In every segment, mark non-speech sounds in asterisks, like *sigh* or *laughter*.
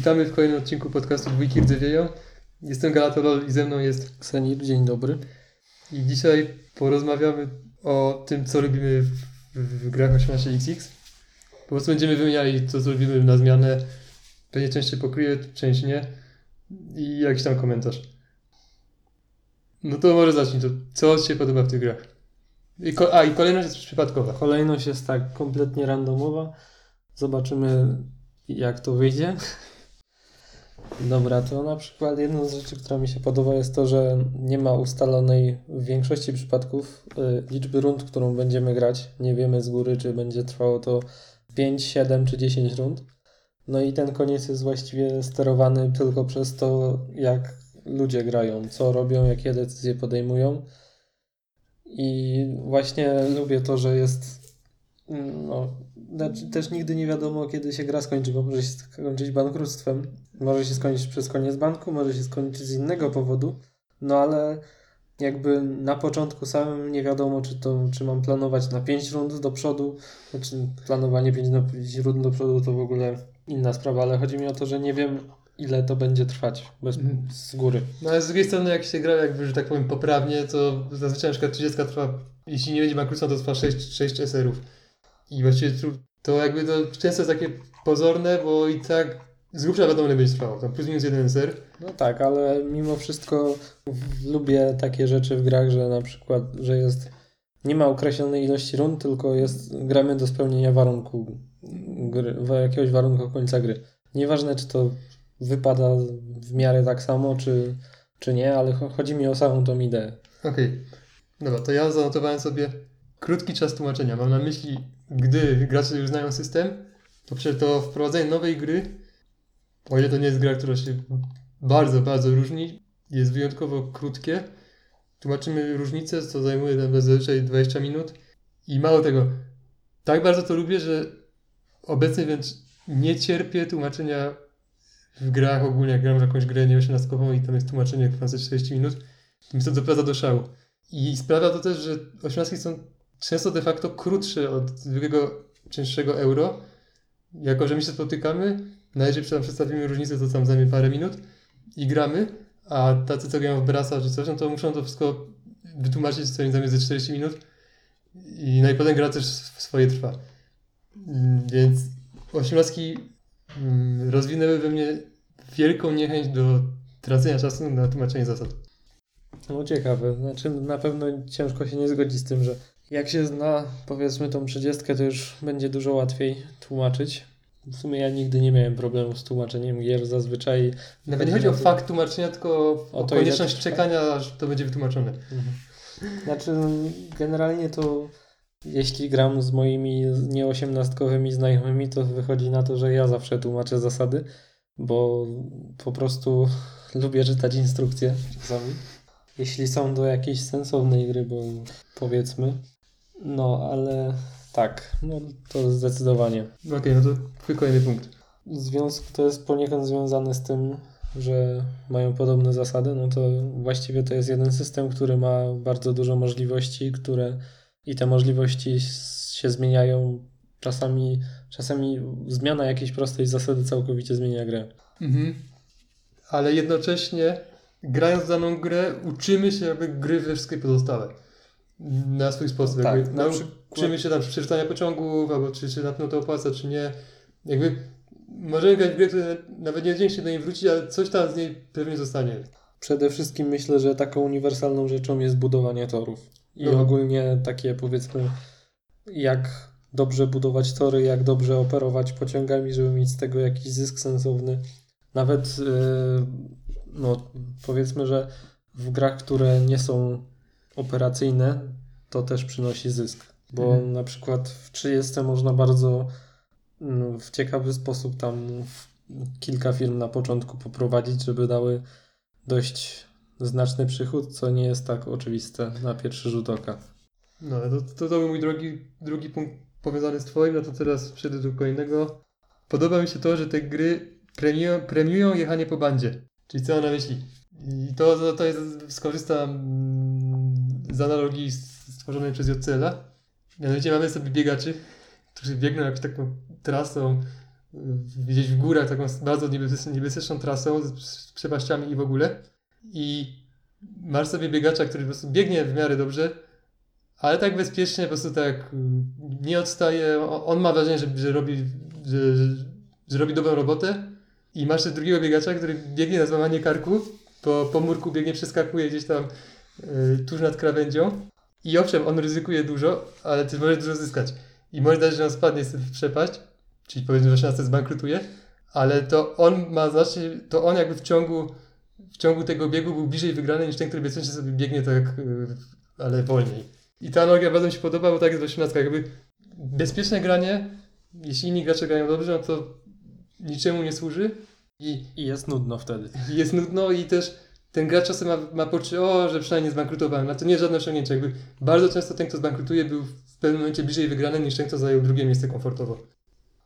Witamy w kolejnym odcinku podcastu Dwójki Rdzewieją. Jestem Galatolol i ze mną jest Ksenir, dzień dobry. I dzisiaj porozmawiamy o tym, co robimy w, w grach 18XX. Po prostu będziemy wymieniali to, co robimy na zmianę. Pewnie część się pokryje, część nie. I jakiś tam komentarz. No to może zacznij to. Co Ci się podoba w tych grach? I a, i kolejność jest przypadkowa. Kolejność jest tak kompletnie randomowa. Zobaczymy, jak to wyjdzie. Dobra, to na przykład jedna z rzeczy, która mi się podoba, jest to, że nie ma ustalonej w większości przypadków y, liczby rund, którą będziemy grać. Nie wiemy z góry, czy będzie trwało to 5, 7 czy 10 rund. No i ten koniec jest właściwie sterowany tylko przez to, jak ludzie grają, co robią, jakie decyzje podejmują. I właśnie lubię to, że jest. No, znaczy też nigdy nie wiadomo, kiedy się gra skończy, bo może się skończyć bankructwem. Może się skończyć przez koniec banku, może się skończyć z innego powodu. No ale jakby na początku samym nie wiadomo, czy to, czy mam planować na 5 rund do przodu. Znaczy, planowanie 5 na 5 rund do przodu to w ogóle inna sprawa, ale chodzi mi o to, że nie wiem, ile to będzie trwać bez, Mhm. z góry. No ale z drugiej strony, jak się gra, jakby, że tak powiem, poprawnie, to zazwyczaj na przykład 30 trwa, jeśli nie będzie bankructwa, to trwa 6, 6 SR-ów. I właściwie to jakby to często jest takie pozorne, bo i tak z grubsza wiadomo, ile będzie trwało. Tam plus minus jeden SR. No tak, ale mimo wszystko lubię takie rzeczy w grach, że na przykład, że jest nie ma określonej ilości rund, tylko jest gramy do spełnienia warunku gry, jakiegoś warunku końca gry. Nieważne, czy to wypada w miarę tak samo, czy, czy nie, ale cho- chodzi mi o samą tą ideę. Okej. Dobra, to ja zanotowałem sobie krótki czas tłumaczenia. Mam na myśli, gdy gracze już znają system, to przecież to wprowadzenie nowej gry, o ile to nie jest gra, która się bardzo, bardzo różni, jest wyjątkowo krótkie. Tłumaczymy różnicę, co zajmuje nam zazwyczaj 20 minut. I mało tego, tak bardzo to lubię, że obecnie wręcz nie cierpię tłumaczenia w grach ogólnie, jak gram w jakąś grę nie 18 i tam jest tłumaczenie trwające 40 minut, to mi to doprowadza do szału. I sprawia to też, że 18 są często de facto krótsze od zwykłego, cięższego euro. Jako, że my się spotykamy, na razie tam przedstawimy różnicę, to tam zajmie parę minut i gramy, a tacy, co grają w Brasa czy coś, no to muszą to wszystko wytłumaczyć, co im zajmie ze 40 minut i no gra też swoje trwa. Mm, Więc 18 mm, rozwinęły we mnie wielką niechęć do tracenia czasu na tłumaczenie zasad. No ciekawe, znaczy na pewno ciężko się nie zgodzić z tym, że jak się zna powiedzmy tą 30, to już będzie dużo łatwiej tłumaczyć. W sumie ja nigdy nie miałem problemu z tłumaczeniem gier, zazwyczaj Nawet nie chodzi o fakt tłumaczenia, tylko o, O to, ile konieczność trwa. czekania, aż to będzie wytłumaczone. Znaczy, generalnie to jeśli gram z moimi nieosiemnastkowymi znajomymi, to wychodzi na to, że ja zawsze tłumaczę zasady, bo po prostu *laughs* lubię czytać instrukcje czasami. Jeśli są do jakiejś sensownej gry, bo powiedzmy. No, ale tak, no to zdecydowanie. Okej, no to twój kolejny punkt. Związk to jest poniekąd związane z tym, że mają podobne zasady, no to właściwie to jest jeden system, który ma bardzo dużo możliwości, które i te możliwości się zmieniają. Czasami, czasami zmiana jakiejś prostej zasady całkowicie zmienia grę. Mhm. Ale jednocześnie, grając daną grę, uczymy się jakby gry we wszystkie pozostałe. Na swój sposób. Tak, jakby, na nau- przykład- Uczymy się tam przeczytania pociągów, albo czy się na pewno to opłaca, czy nie. Jakby możemy grać w grę, nawet nie będzie się do niej wrócić, ale coś tam z niej pewnie zostanie. Przede wszystkim myślę, że taką uniwersalną rzeczą jest budowanie torów. I No. ogólnie takie powiedzmy, jak dobrze budować tory, jak dobrze operować pociągami, żeby mieć z tego jakiś zysk sensowny. Nawet yy, no, powiedzmy, że w grach, które nie są operacyjne, to też przynosi zysk. Bo Mhm. na przykład w 30 można bardzo mm, w ciekawy sposób tam kilka firm na początku poprowadzić, żeby dały dość znaczny przychód, co nie jest tak oczywiste na pierwszy rzut oka. No, ale to, to, to był mój drogi, drugi punkt powiązany z Twoim, no to teraz przejdę do kolejnego. Podoba mi się to, że te gry premiują, premiują jechanie po bandzie. Czyli co mam na myśli? I to, to, to jest, skorzystam mm, z analogii stworzonej przez JCL-a. Mianowicie mamy sobie biegaczy, którzy biegną jakąś taką trasą gdzieś w górach taką bardzo niebezpieczną, trasą z, przepaściami i w ogóle. I masz sobie biegacza, który po prostu biegnie w miarę dobrze, ale tak bezpiecznie, po prostu tak nie odstaje. On ma wrażenie, że, że, robi, że, że, że robi dobrą robotę. I masz drugiego biegacza, który biegnie na złamanie karku, po, po murku biegnie, przeskakuje gdzieś tam tuż nad krawędzią. I owszem, on ryzykuje dużo, ale ty możesz dużo zyskać. I może dać, że on spadnie w przepaść, czyli powiedzmy, że 16 zbankrutuje, ale to on ma znacznie, to on jakby w ciągu, w ciągu tego biegu był bliżej wygrany niż ten, który bezpiecznie sobie biegnie tak, yy, ale wolniej. I ta analogia bardzo mi się podoba, bo tak jest w 18. Jakby bezpieczne granie, jeśli inni gracze grają dobrze, no to niczemu nie służy. I, I jest nudno wtedy. Jest nudno i też ten gracz czasem ma, ma poczucie, o, że przynajmniej zbankrutowałem. A to nie jest żadne osiągnięcie. Jakby bardzo często ten, kto zbankrutuje, był w pewnym momencie bliżej wygrany niż ten, kto zajął drugie miejsce komfortowo.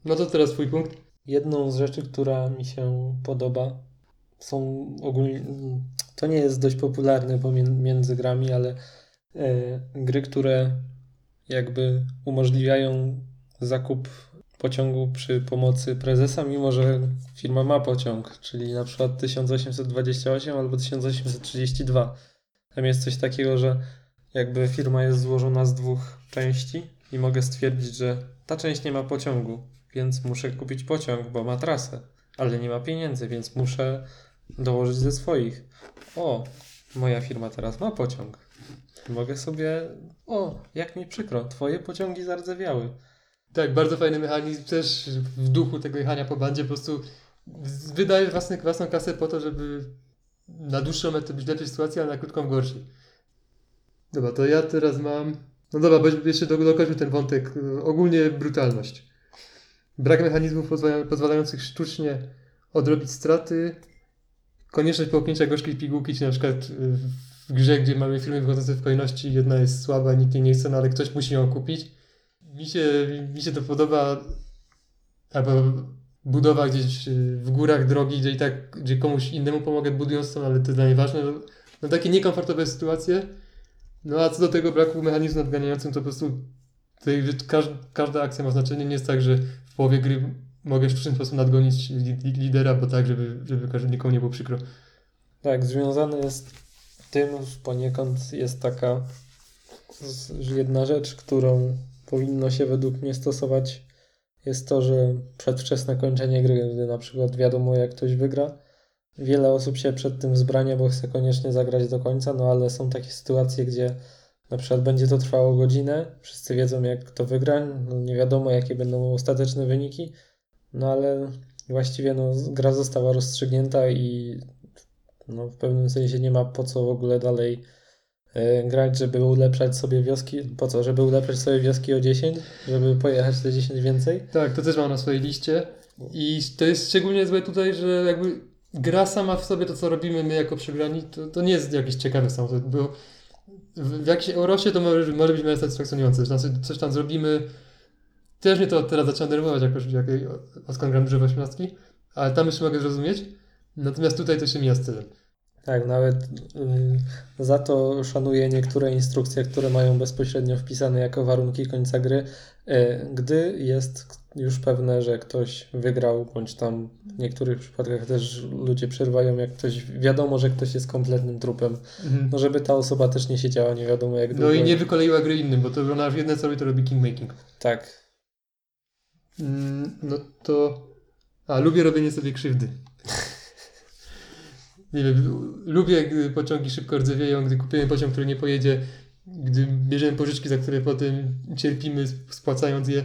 No to teraz twój punkt. Jedną z rzeczy, która mi się podoba, są ogólnie. To nie jest dość popularne pomiędzy grami, ale e, gry, które jakby umożliwiają zakup pociągu przy pomocy prezesa, mimo że firma ma pociąg, czyli na przykład 1828 albo 1832. Tam jest coś takiego, że jakby firma jest złożona z dwóch części i mogę stwierdzić, że ta część nie ma pociągu, więc muszę kupić pociąg, bo ma trasę, ale nie ma pieniędzy, więc muszę dołożyć ze swoich. O, moja firma teraz ma pociąg. Mogę sobie. O, jak mi przykro, twoje pociągi zardzewiały. Tak, bardzo fajny mechanizm, też w duchu tego jechania po bandzie, po prostu wydajesz własny, własną kasę po to, żeby na dłuższą metę być w lepszej sytuacji, a na krótką w gorszej. Dobra, to ja teraz mam... No dobra, bo jeszcze do, dokończmy ten wątek. Ogólnie brutalność. Brak mechanizmów pozwala, pozwalających sztucznie odrobić straty. Konieczność połknięcia gorzkiej pigułki, czy na przykład w grze, gdzie mamy firmy wychodzące w kolejności, jedna jest słaba, nikt jej nie chce, no ale ktoś musi ją kupić mi się, mi się to podoba, albo budowa gdzieś w górach drogi, gdzie i tak, gdzie komuś innemu pomogę budując to, ale to dla mnie ważne. No takie niekomfortowe sytuacje. No a co do tego braku mechanizmu nadganiającym, to po prostu tutaj, każda, każda akcja ma znaczenie. Nie jest tak, że w połowie gry mogę w sztuczny sposób nadgonić lidera, bo tak, żeby, żeby nikomu nie było przykro. Tak, związane jest tym poniekąd jest taka jedna rzecz, którą powinno się według mnie stosować, jest to, że przedwczesne kończenie gry, gdy na przykład wiadomo jak ktoś wygra, wiele osób się przed tym wzbrania, bo chce koniecznie zagrać do końca, no ale są takie sytuacje, gdzie na przykład będzie to trwało godzinę, wszyscy wiedzą jak kto wygra, no nie wiadomo jakie będą ostateczne wyniki, no ale właściwie no, gra została rozstrzygnięta i no, w pewnym sensie nie ma po co w ogóle dalej grać, żeby ulepszać sobie wioski. Po co? Żeby ulepszać sobie wioski o 10? Żeby pojechać te 10 więcej? Tak, to też mam na swojej liście. I to jest szczególnie złe tutaj, że jakby gra sama w sobie, to co robimy my jako przegrani, to, to nie jest jakiś ciekawy samochód, bo w, w jakiejś Eurosie to może, może być mega satysfakcjonujące. Znaczy coś tam zrobimy. Też mnie to teraz zaczyna denerwować, jakoś, jak, odkąd gram dużo 18, ale tam już mogę zrozumieć. Natomiast tutaj to się mija z celem. Tak, nawet y, za to szanuję niektóre instrukcje, które mają bezpośrednio wpisane jako warunki końca gry, y, gdy jest już pewne, że ktoś wygrał, bądź tam w niektórych przypadkach też ludzie przerwają, jak ktoś, wiadomo, że ktoś jest kompletnym trupem, mhm. no żeby ta osoba też nie siedziała nie wiadomo jak długo. No i nie wykoleiła gry innym, bo to ona jedne co robi, to robi kingmaking. Tak. Mm, no to... A, lubię robienie sobie krzywdy *laughs* nie wiem, lubię, gdy pociągi szybko rdzewieją, gdy kupujemy pociąg, który nie pojedzie, gdy bierzemy pożyczki, za które potem cierpimy, spłacając je,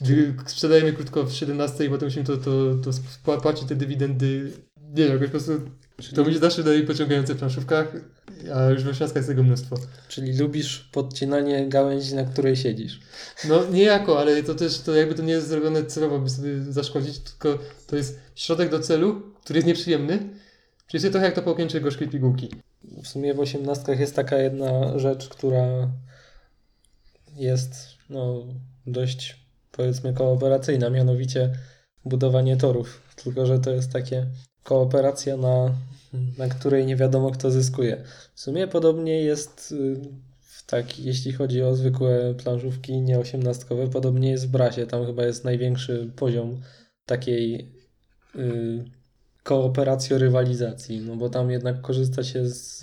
gdy sprzedajemy krótko w 17 i potem musimy to, to, to spłacić te dywidendy. Nie wiem, jakoś po prostu to się zawsze daje pociągające w planszówkach, a już w 18 jest tego mnóstwo. Czyli lubisz podcinanie gałęzi, na której siedzisz. No niejako, ale to też to jakby to nie jest zrobione celowo, by sobie zaszkodzić, tylko to jest środek do celu, który jest nieprzyjemny, Czyli jest trochę jak to połknięcie gorzkiej pigułki. W sumie w osiemnastkach jest taka jedna rzecz, która jest no, dość powiedzmy kooperacyjna, mianowicie budowanie torów. Tylko, że to jest takie kooperacja, na, na której nie wiadomo kto zyskuje. W sumie podobnie jest y, tak, jeśli chodzi o zwykłe planżówki nie osiemnastkowe, podobnie jest w Brasie. Tam chyba jest największy poziom takiej y, kooperacji, rywalizacji, no bo tam jednak korzysta się z,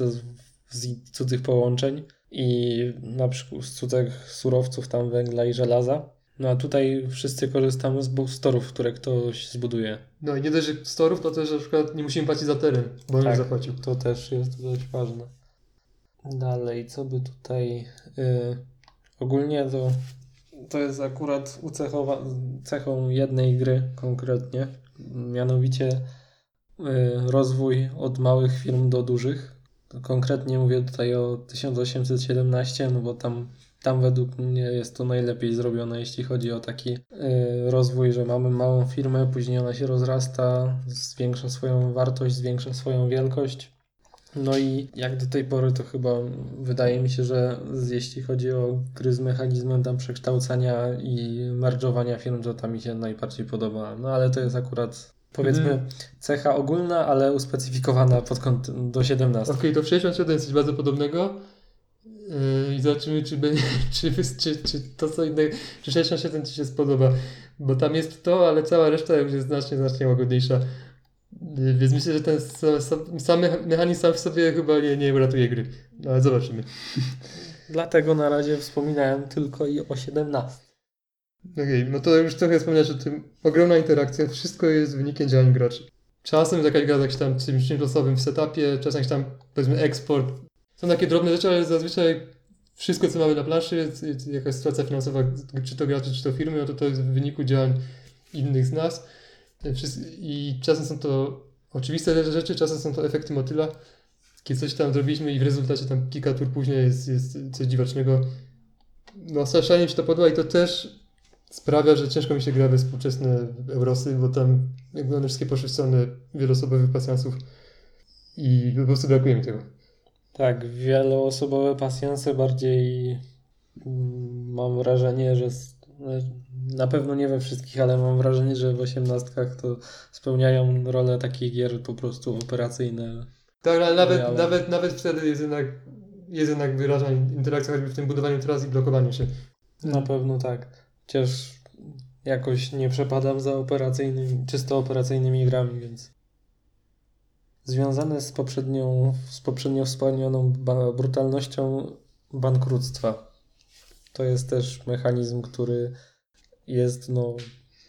z, cudzych połączeń i na przykład z cudzych surowców tam węgla i żelaza. No a tutaj wszyscy korzystamy z boostorów, które ktoś zbuduje. No i nie dość, że storów, to też na przykład nie musimy płacić za teren, bo on Tak. już zapłacił. To też jest dość ważne. Dalej, co by tutaj. y, ogólnie to, to jest akurat ucechowa, cechą jednej gry konkretnie. Mianowicie rozwój od małych firm do dużych. Konkretnie mówię tutaj o 1817, no bo tam, tam według mnie jest to najlepiej zrobione, jeśli chodzi o taki y, rozwój, że mamy małą firmę, później ona się rozrasta, zwiększa swoją wartość, zwiększa swoją wielkość. No i jak do tej pory to chyba wydaje mi się, że jeśli chodzi o gry z mechanizmem tam przekształcania i merge'owania firm, to ta mi się najbardziej podoba. No ale to jest akurat powiedzmy Mhm. cecha ogólna, ale uspecyfikowana pod kątem do 17. Okej, to w 67 jest coś bardzo podobnego. Yy, I zobaczymy, czy, będzie, *laughs* czy, czy, czy to co innego, czy 67 Ci się spodoba. Bo tam jest to, ale cała reszta już jest znacznie, znacznie łagodniejsza. Yy, Więc myślę, że ten sa- sa- sam mecha- mechanizm sam w sobie chyba nie, nie uratuje gry. No, ale zobaczymy. *laughs* Dlatego na razie wspominałem tylko i o 17. Okej, no to już trochę wspomniałeś o tym. Ogromna interakcja, wszystko jest wynikiem działań graczy. Czasem jakaś gra jakimś tam czymś tymczasowym w setupie, czasem jakiś tam powiedzmy eksport. Są takie drobne rzeczy, ale zazwyczaj wszystko co mamy na planszy, jakaś sytuacja finansowa, czy to graczy, czy to firmy, no to to jest w wyniku działań innych z nas. Wszys- I czasem są to oczywiste rzeczy, czasem są to efekty motyla. Kiedy coś tam zrobiliśmy i w rezultacie tam kilka tur później jest, jest coś dziwacznego. No strasznie mi się to podoba i to też sprawia, że ciężko mi się gra we współczesne Eurosy, bo tam jakby one wszystkie poszły w stronę wieloosobowych pasjansów i po prostu brakuje mi tego. Tak, wieloosobowe pasjanse bardziej mm, mam wrażenie, że s- na pewno nie we wszystkich, ale mam wrażenie, że w osiemnastkach to spełniają rolę takich gier po prostu operacyjne. Tak, ale nawet, ale- nawet, nawet wtedy jest jednak, jest jednak interakcja choćby w tym budowaniu tras i blokowaniu się. Na pewno tak. Chociaż jakoś nie przepadam za operacyjnymi, czysto operacyjnymi grami, więc związane z poprzednią, z poprzednio wspomnianą ba- brutalnością bankructwa. To jest też mechanizm, który jest, no,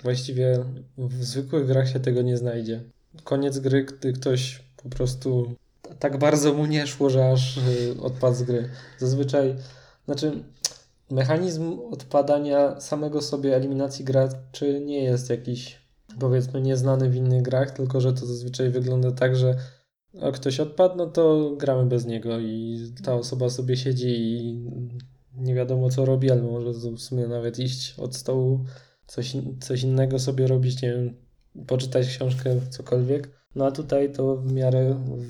właściwie w zwykłych grach się tego nie znajdzie. Koniec gry, gdy ktoś po prostu tak bardzo mu nie szło, że aż y, odpadł z gry. Zazwyczaj, znaczy, mechanizm odpadania samego sobie eliminacji graczy nie jest jakiś, powiedzmy, nieznany w innych grach, tylko że to zazwyczaj wygląda tak, że o, ktoś odpadł, no to gramy bez niego i ta osoba sobie siedzi i nie wiadomo co robi, albo może w sumie nawet iść od stołu, coś, coś innego sobie robić, nie wiem, poczytać książkę, cokolwiek. No a tutaj to w miarę w,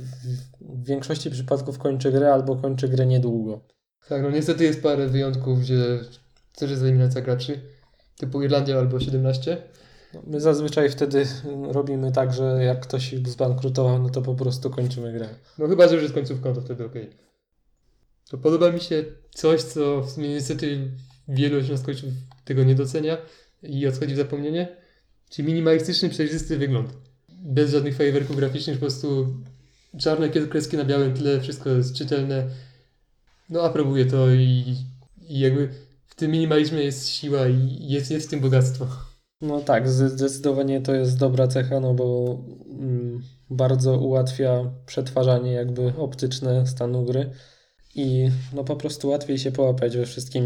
w większości przypadków kończy grę albo kończy grę niedługo. Tak, no niestety jest parę wyjątków, gdzie też jest eliminacja graczy, typu Irlandia albo 17. No, My zazwyczaj wtedy robimy tak, że jak ktoś zbankrutował, no to po prostu kończymy grę. No chyba, że już jest końcówką, to wtedy okej. To podoba mi się coś, co w sumie niestety wielu końców tego nie docenia i odchodzi w zapomnienie, czyli minimalistyczny, przejrzysty wygląd. Bez żadnych fajerwerków graficznych, po prostu czarne kreski na białym tle, wszystko jest czytelne. No aprobuję to i, i jakby w tym minimalizmie jest siła i jest, jest w tym bogactwo. No tak, zdecydowanie to jest dobra cecha, no bo mm, bardzo ułatwia przetwarzanie jakby optyczne stanu gry i no po prostu łatwiej się połapać we wszystkim,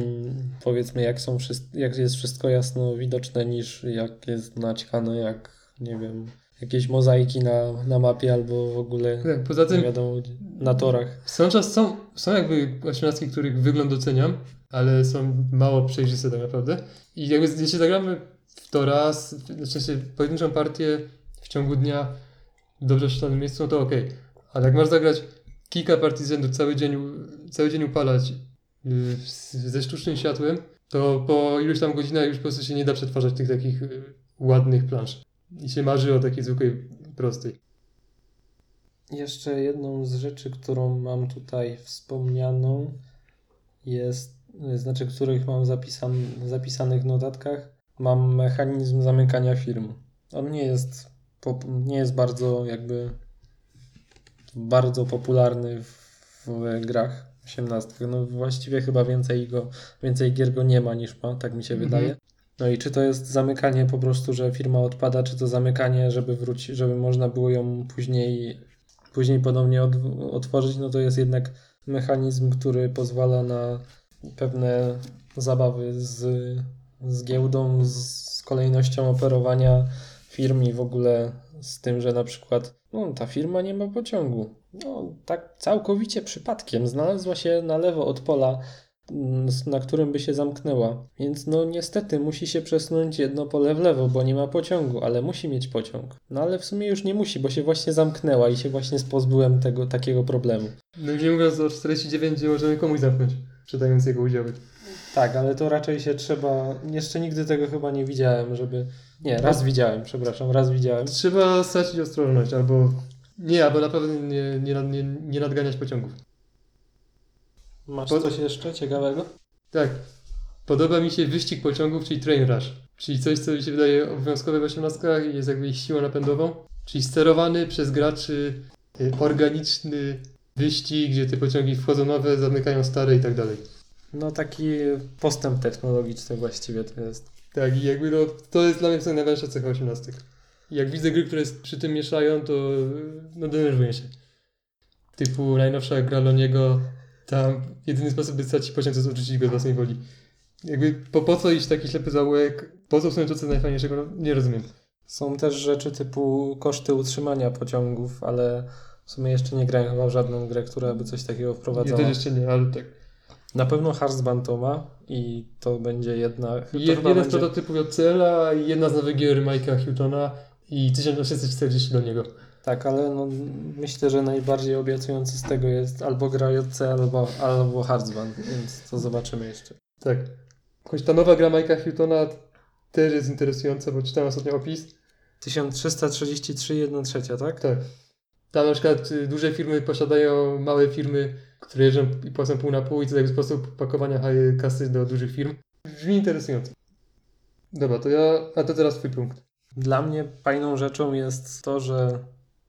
powiedzmy jak są jak jest wszystko jasno widoczne niż jak jest naćkane, jak nie wiem, jakieś mozaiki na, na mapie albo w ogóle Tak, Poza nie tym wiadomo na torach. Są, czas, są, są jakby osiemnastki, których wygląd doceniam, ale są mało przejrzyste tak naprawdę. I jakby jeśli zagramy w to raz, w sensie pojedynczą partię w ciągu dnia w dobrze oświetlonym miejscu, no to okej. Ale jak masz zagrać kilka partii z rzędu, cały dzień, cały dzień upalać yy, ze sztucznym światłem, to po iluś tam godzinach już po prostu się nie da przetwarzać tych takich yy, ładnych plansz. I się marzy o takiej zwykłej, prostej. Jeszcze jedną z rzeczy, którą mam tutaj wspomnianą, jest, znaczy których mam zapisan, zapisanych w notatkach, mam mechanizm zamykania firm. On nie jest, nie jest bardzo jakby bardzo popularny w, w grach 18. No właściwie chyba więcej go, więcej gier go nie ma niż ma, tak mi się Mhm. wydaje. No i czy to jest zamykanie po prostu, że firma odpada, czy to zamykanie, żeby wrócić, żeby można było ją później, później ponownie od, otworzyć, no to jest jednak mechanizm, który pozwala na pewne zabawy z, z giełdą, z, z kolejnością operowania firm i w ogóle z tym, że na przykład no, ta firma nie ma pociągu. No, tak całkowicie przypadkiem znalazła się na lewo od pola, na którym by się zamknęła. Więc no niestety musi się przesunąć jedno pole w lewo, bo nie ma pociągu, ale musi mieć pociąg. No ale w sumie już nie musi, bo się właśnie zamknęła i się właśnie pozbyłem tego takiego problemu. No nie mówiąc o 49, gdzie możemy komuś zamknąć, sprzedając jego udziały. Tak, ale to raczej się trzeba. Jeszcze nigdy tego chyba nie widziałem, żeby. Nie, raz widziałem, przepraszam, raz widziałem. Trzeba stracić ostrożność, albo... Nie, albo na pewno nie, nie, nie, nie nadganiać pociągów. Masz Po- coś jeszcze ciekawego? Tak. Podoba mi się wyścig pociągów, czyli train rush. Czyli coś, co mi się wydaje obowiązkowe w 18 i jest jakby ich siłą napędową. Czyli sterowany przez graczy y, organiczny wyścig, gdzie te pociągi wchodzą nowe, zamykają stare i tak dalej. No taki postęp technologiczny właściwie to jest. Tak, i jakby no, to jest dla mnie najważniejsza cecha 18. I Jak widzę gry, które przy tym mieszają, to y, no denerwuję się. Typu najnowsza gra Loniego, tam jedyny sposób, by stracić pociąg, to jest odrzucić go z własnej woli. Jakby po, po co iść taki ślepy zaułek? Po co w sumie to, co najfajniejszego? No, nie rozumiem. Są też rzeczy typu koszty utrzymania pociągów, ale w sumie jeszcze nie grałem chyba w żadną grę, która by coś takiego Ja wprowadzała. też jeszcze nie, ale tak. Na pewno Hearthband to ma i to będzie jedna. to Je, jeden z będzie- prototypów od Cela i jedna z nowych gier Mike'a Hutona i 1840 do niego. Tak, ale no, myślę, że najbardziej obiecujący z tego jest albo gra JC, albo, albo Hearthband, więc to zobaczymy jeszcze. Tak. Choć ta nowa gra Mike'a Hutona też jest interesująca, bo czytałem ostatnio opis. 1333 1 trzecia, tak? Tak. Tam na przykład y, duże firmy posiadają małe firmy, które jeżdżą i płacą pół na pół i to jakby sposób pakowania kasy do dużych firm. Brzmi interesująco. Dobra, to ja... A to teraz twój punkt. Dla mnie fajną rzeczą jest to, że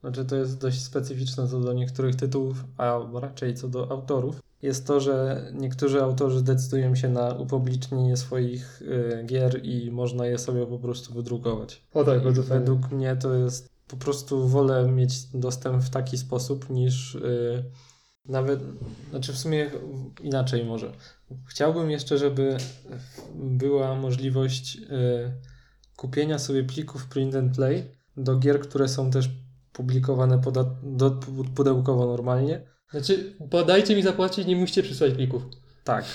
znaczy to jest dość specyficzne co do niektórych tytułów, a raczej co do autorów, jest to, że niektórzy autorzy decydują się na upublicznienie swoich y, gier i można je sobie po prostu wydrukować. O tak, bardzo fajnie. według mnie to jest po prostu wolę mieć dostęp w taki sposób niż y, nawet, znaczy w sumie inaczej może. Chciałbym jeszcze, żeby była możliwość y, kupienia sobie plików print and play do gier, które są też publikowane poda- do, pudełkowo normalnie. Znaczy, podajcie mi zapłacić, nie musicie przysłać plików. Tak.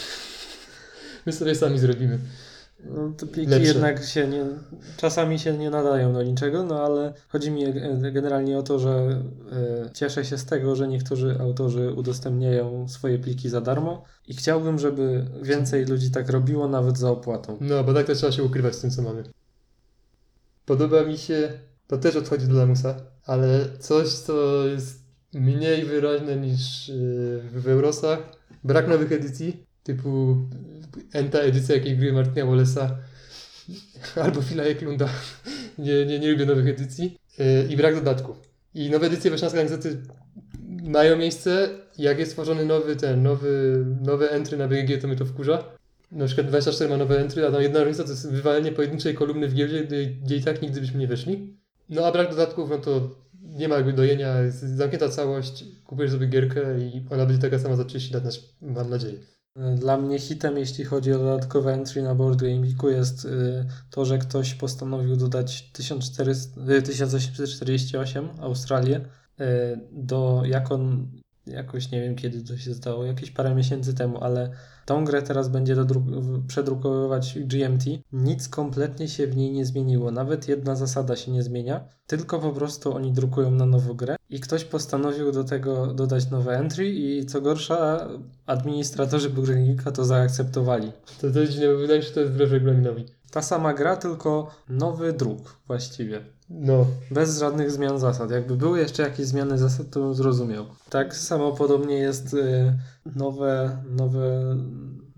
*laughs* My sobie sami zrobimy. No, te pliki Lepsze. jednak się nie, czasami się nie nadają do niczego, no ale chodzi mi e, generalnie o to, że e, cieszę się z tego, że niektórzy autorzy udostępniają swoje pliki za darmo i chciałbym, żeby więcej ludzi tak robiło, nawet za opłatą. No, bo tak to trzeba się ukrywać z tym, co mamy. Podoba mi się, to też odchodzi do lamusa, ale coś, co jest mniej wyraźne niż yy, w Eurosach. Brak nowych edycji, typu enta edycja jakiejś gry Martina Wallace'a *laughs* albo Phila Eklunda. *laughs* nie, nie, nie lubię nowych edycji. Yy, I brak dodatków. I nowe edycje szklańskiej niestety mają miejsce. Jak jest tworzony nowy ten, nowy, nowe entry na BGG, to mnie to wkurza. Na przykład 24 ma nowe entry, a tam jedna różnica to jest wywalenie pojedynczej kolumny w giełdzie, gdzie i tak nigdy byśmy nie weszli. No a brak dodatków, no to nie ma jakby dojenia, jest zamknięta całość, kupujesz sobie gierkę i ona będzie taka sama za 30 lat, mam nadzieję. Dla mnie hitem, jeśli chodzi o dodatkowe entry na Board Game Geeku jest y, to, że ktoś postanowił dodać 1400, y, 1848 Australię y, do jako jakoś nie wiem kiedy to się stało, jakieś parę miesięcy temu, ale tą grę teraz będzie przedrukowywać GMT. Nic kompletnie się w niej nie zmieniło, nawet jedna zasada się nie zmienia, tylko po prostu oni drukują na nowo grę i ktoś postanowił do tego dodać nowe entry i co gorsza administratorzy Burgenika to zaakceptowali. To, bo wydaje się, że to jest wbrew regulaminowi. Ta sama gra, tylko nowy druk właściwie. No, Bez żadnych zmian zasad. Jakby były jeszcze jakieś zmiany zasad, to bym zrozumiał. Tak samo podobnie jest y, nowe, nowe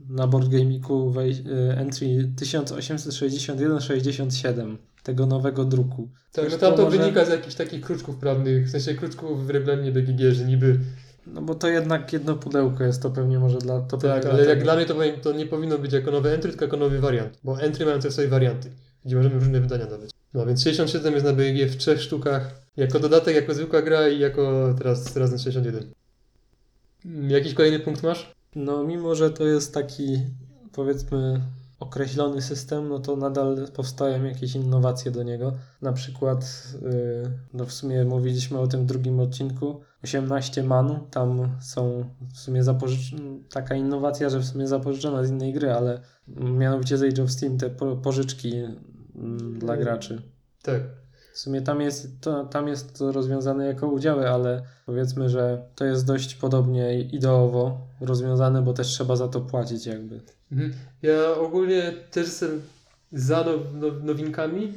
na Board Game'iku wej- y, entry 1861-67. tego nowego druku. Tak, no tam to może- wynika z jakichś takich kruczków prawnych, w sensie kruczków w regulaminie BGG, że niby No bo to jednak jedno pudełko jest, to pewnie może dla... To tak, ale jak dla mnie to, to nie powinno być jako nowe entry, tylko jako nowy wariant, bo entry mają też swoje warianty, gdzie możemy różne wydania dawać. No więc 67 jest na BGG w trzech sztukach, jako dodatek, jako zwykła gra i jako teraz razem 61. Mm, Jakiś kolejny punkt masz? No mimo, że to jest taki powiedzmy określony system, no to nadal powstają jakieś innowacje do niego. Na przykład, yy, no w sumie mówiliśmy o tym drugim odcinku, 18 man, tam są w sumie zapożycz... taka innowacja, że w sumie zapożyczona z innej gry, ale mianowicie z Age of Steam te po- pożyczki dla graczy. Tak. W sumie tam jest, to, tam jest to rozwiązane jako udziały, ale powiedzmy, że to jest dość podobnie ideowo rozwiązane, bo też trzeba za to płacić jakby. Mhm. Ja ogólnie też jestem za now, now, nowinkami,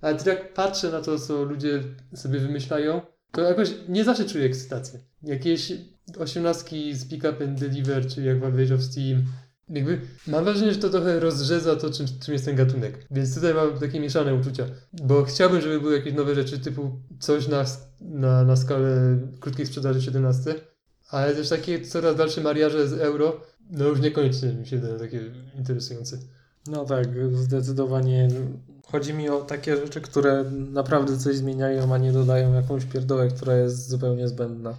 ale też jak patrzę na to, co ludzie sobie wymyślają, to jakoś nie zawsze czuję ekscytację. Jakieś osiemnastki z Pick Up and Deliver, czy jak w Age of Steam, jakby mam wrażenie, że to trochę rozrzedza to, czym, czym jest ten gatunek. Więc tutaj mam takie mieszane uczucia. Bo chciałbym, żeby były jakieś nowe rzeczy, typu coś na, na, na skalę krótkiej sprzedaży 17, ale też takie coraz dalsze mariaże z euro, no już niekoniecznie mi się wydają takie interesujące. No tak, zdecydowanie. Chodzi mi o takie rzeczy, które naprawdę coś zmieniają, a nie dodają jakąś pierdołę, która jest zupełnie zbędna.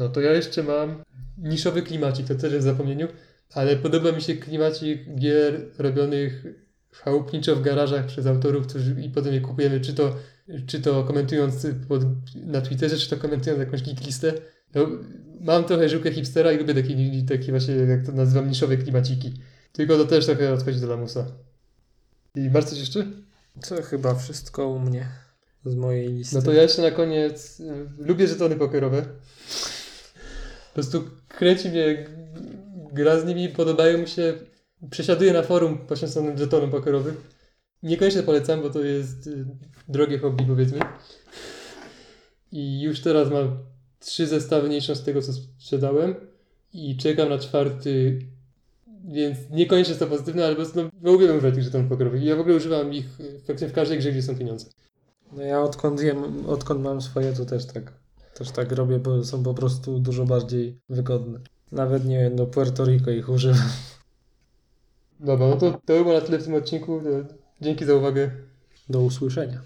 No to ja jeszcze mam niszowy klimacik, to też jest w zapomnieniu, ale podoba mi się klimacik gier robionych chałupniczo w garażach przez autorów, którzy i potem je kupujemy, czy to, czy to komentując pod, na Twitterze, czy to komentując jakąś listę. No, mam trochę żyłkę hipstera i lubię takie, takie właśnie, jak to nazywam, niszowe klimaciki. Tylko to też trochę odchodzi do lamusa. I masz coś jeszcze? To chyba wszystko u mnie z mojej listy. No to ja jeszcze na koniec y, lubię żetony pokerowe. Po prostu kręci mnie gra z nimi, podobają mi się. Przesiaduję na forum poświęconym żetonom pokerowym. Niekoniecznie polecam, bo to jest y, drogie hobby powiedzmy. I już teraz mam trzy zestawy, nie licząc tego co sprzedałem. I czekam na czwarty. Więc niekoniecznie jest to pozytywne, ale po prostu no, uwielbiam używać tych żetonów pokerowych. I ja w ogóle używam ich w każdej grze, gdzie są pieniądze. No ja odkąd, jem, odkąd mam swoje, to też tak, też tak robię, bo są po prostu dużo bardziej wygodne. Nawet nie wiem, do Puerto Rico ich używam. Dobra, no to to było na tyle w tym odcinku. Dzięki za uwagę. Do usłyszenia.